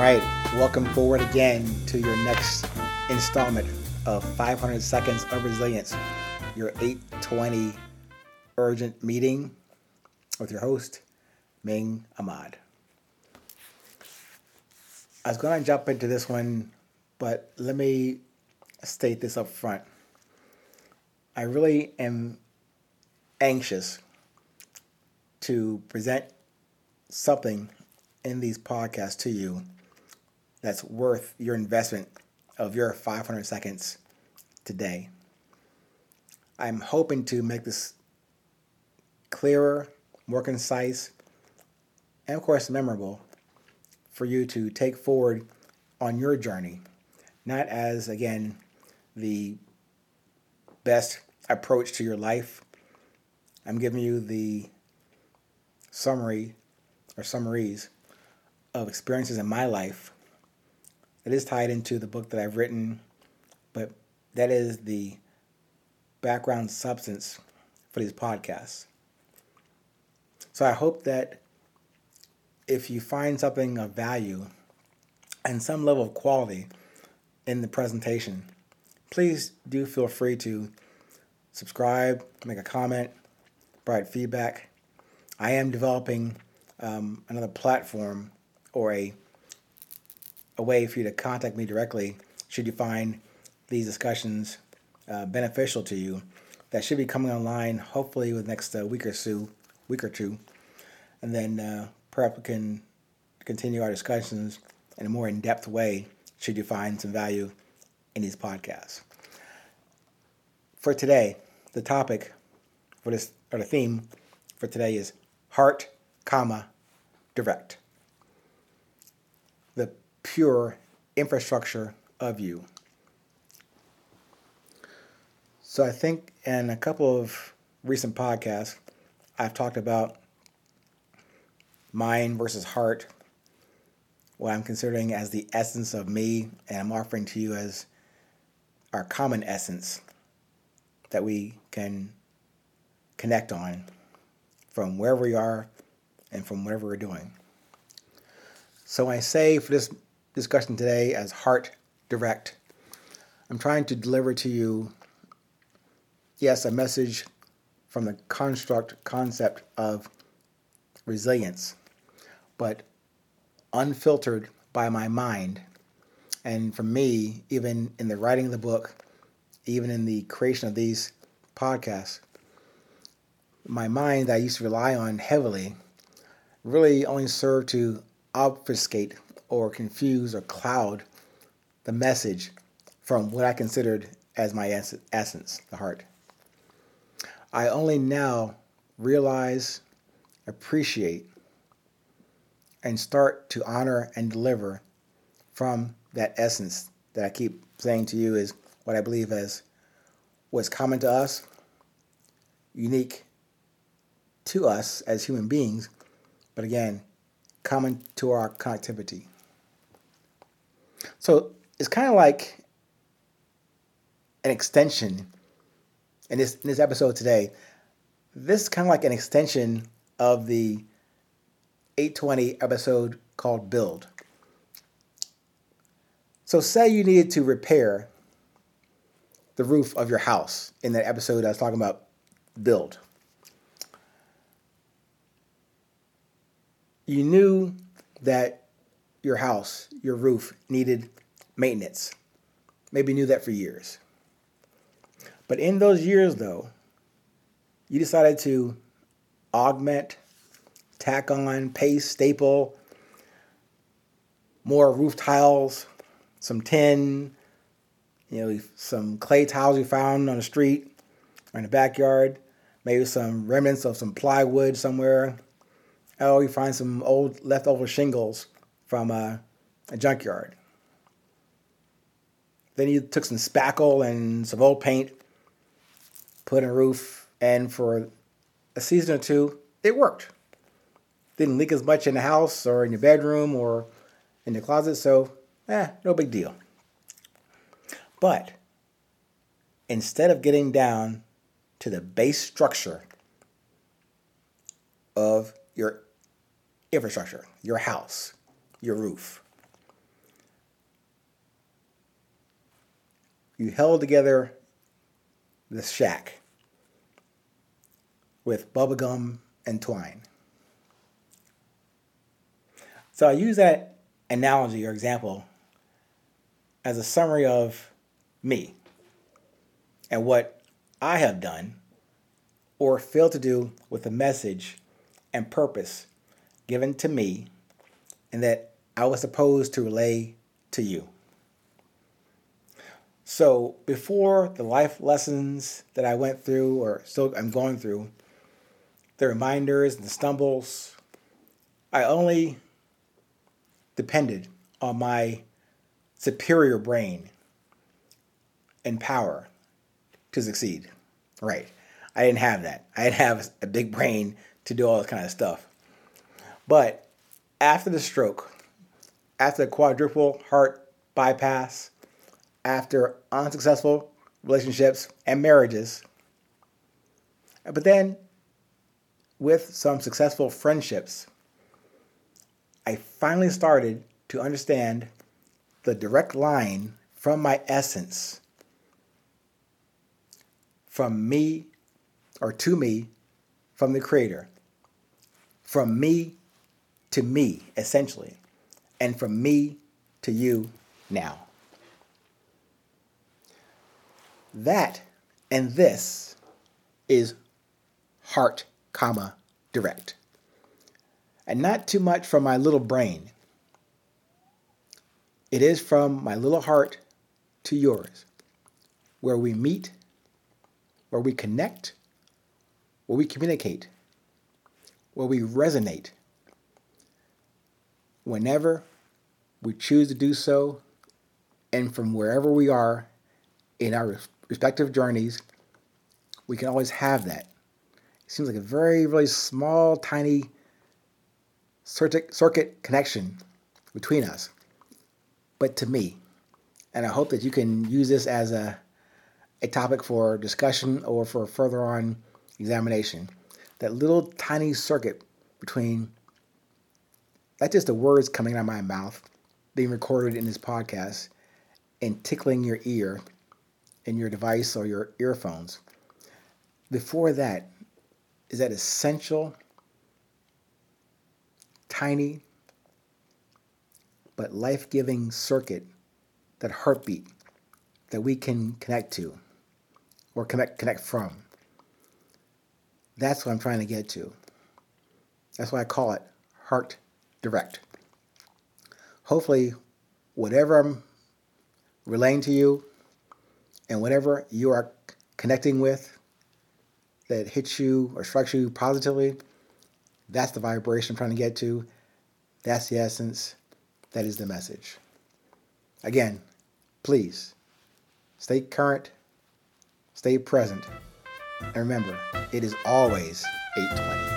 All right, welcome forward again to your next installment of 500 Seconds of Resilience, your 820 urgent meeting with your host, Ming Ahmad. I was going to jump into this one, but let me state this up front. I really am anxious to present something in these podcasts to you that's worth your investment of your 500 seconds today. I'm hoping to make this clearer, more concise, and of course, memorable for you to take forward on your journey, not as, again, the best approach to your life. I'm giving you the summary or summaries of experiences in my life it is tied into the book that I've written, but that is the background substance for these podcasts. So I hope that if you find something of value and some level of quality in the presentation, please do feel free to subscribe, make a comment, provide feedback. I am developing um, another platform or a a way for you to contact me directly should you find these discussions uh, beneficial to you. That should be coming online hopefully with next uh, week or so, week or two, and then uh, perhaps we can continue our discussions in a more in-depth way should you find some value in these podcasts. For today, the topic for this or the theme for today is heart, comma, direct pure infrastructure of you. So I think in a couple of recent podcasts, I've talked about mind versus heart, what I'm considering as the essence of me, and I'm offering to you as our common essence that we can connect on from wherever we are and from whatever we're doing. So I say for this discussion today as Heart Direct. I'm trying to deliver to you, yes, a message from the construct concept of resilience, but unfiltered by my mind. And for me, even in the writing of the book, even in the creation of these podcasts, my mind that I used to rely on heavily really only served to obfuscate or confuse or cloud the message from what I considered as my essence, the heart. I only now realize, appreciate, and start to honor and deliver from that essence that I keep saying to you is what I believe as what's common to us, unique to us as human beings, but again, common to our connectivity. So it's kind of like an extension in this, in this episode today. This is kind of like an extension of the 820 episode called Build. So, say you needed to repair the roof of your house in that episode I was talking about Build. You knew that your house, your roof needed maintenance. Maybe knew that for years. But in those years, though, you decided to augment, tack on, paste, staple, more roof tiles, some tin, you know, some clay tiles you found on the street or in the backyard, maybe some remnants of some plywood somewhere. Oh, you find some old leftover shingles from a, a junkyard. Then he took some spackle and some old paint, put in a roof, and for a season or two, it worked. Didn't leak as much in the house or in your bedroom or in the closet, so eh, no big deal. But instead of getting down to the base structure of your infrastructure, your house, your roof. You held together this shack with bubblegum and twine. So I use that analogy or example as a summary of me and what I have done or failed to do with the message and purpose given to me, and that I was supposed to relay to you. So, before the life lessons that I went through or still I'm going through, the reminders and the stumbles, I only depended on my superior brain and power to succeed. Right. I didn't have that. I didn't have a big brain to do all this kind of stuff. But after the stroke, after quadruple heart bypass, after unsuccessful relationships and marriages, but then with some successful friendships, I finally started to understand the direct line from my essence, from me or to me, from the Creator, from me to me, essentially, and from me to you now. That and this is heart, comma, direct. And not too much from my little brain. It is from my little heart to yours, where we meet, where we connect, where we communicate, where we resonate. Whenever we choose to do so, and from wherever we are in our respective journeys, we can always have that. It seems like a very, very small, tiny circuit, circuit connection between us. But to me, and I hope that you can use this as a, a topic for discussion or for further on examination. That little tiny circuit between that's just the words coming out of my mouth, being recorded in this podcast, and tickling your ear in your device or your earphones. Before that is that essential, tiny, but life giving circuit, that heartbeat that we can connect to or connect, connect from. That's what I'm trying to get to. That's why I call it Heart Direct. Hopefully, whatever I'm relaying to you and whatever you are connecting with that hits you or strikes you positively, that's the vibration I'm trying to get to. That's the essence. That is the message. Again, please stay current, stay present, and remember, it is always 820.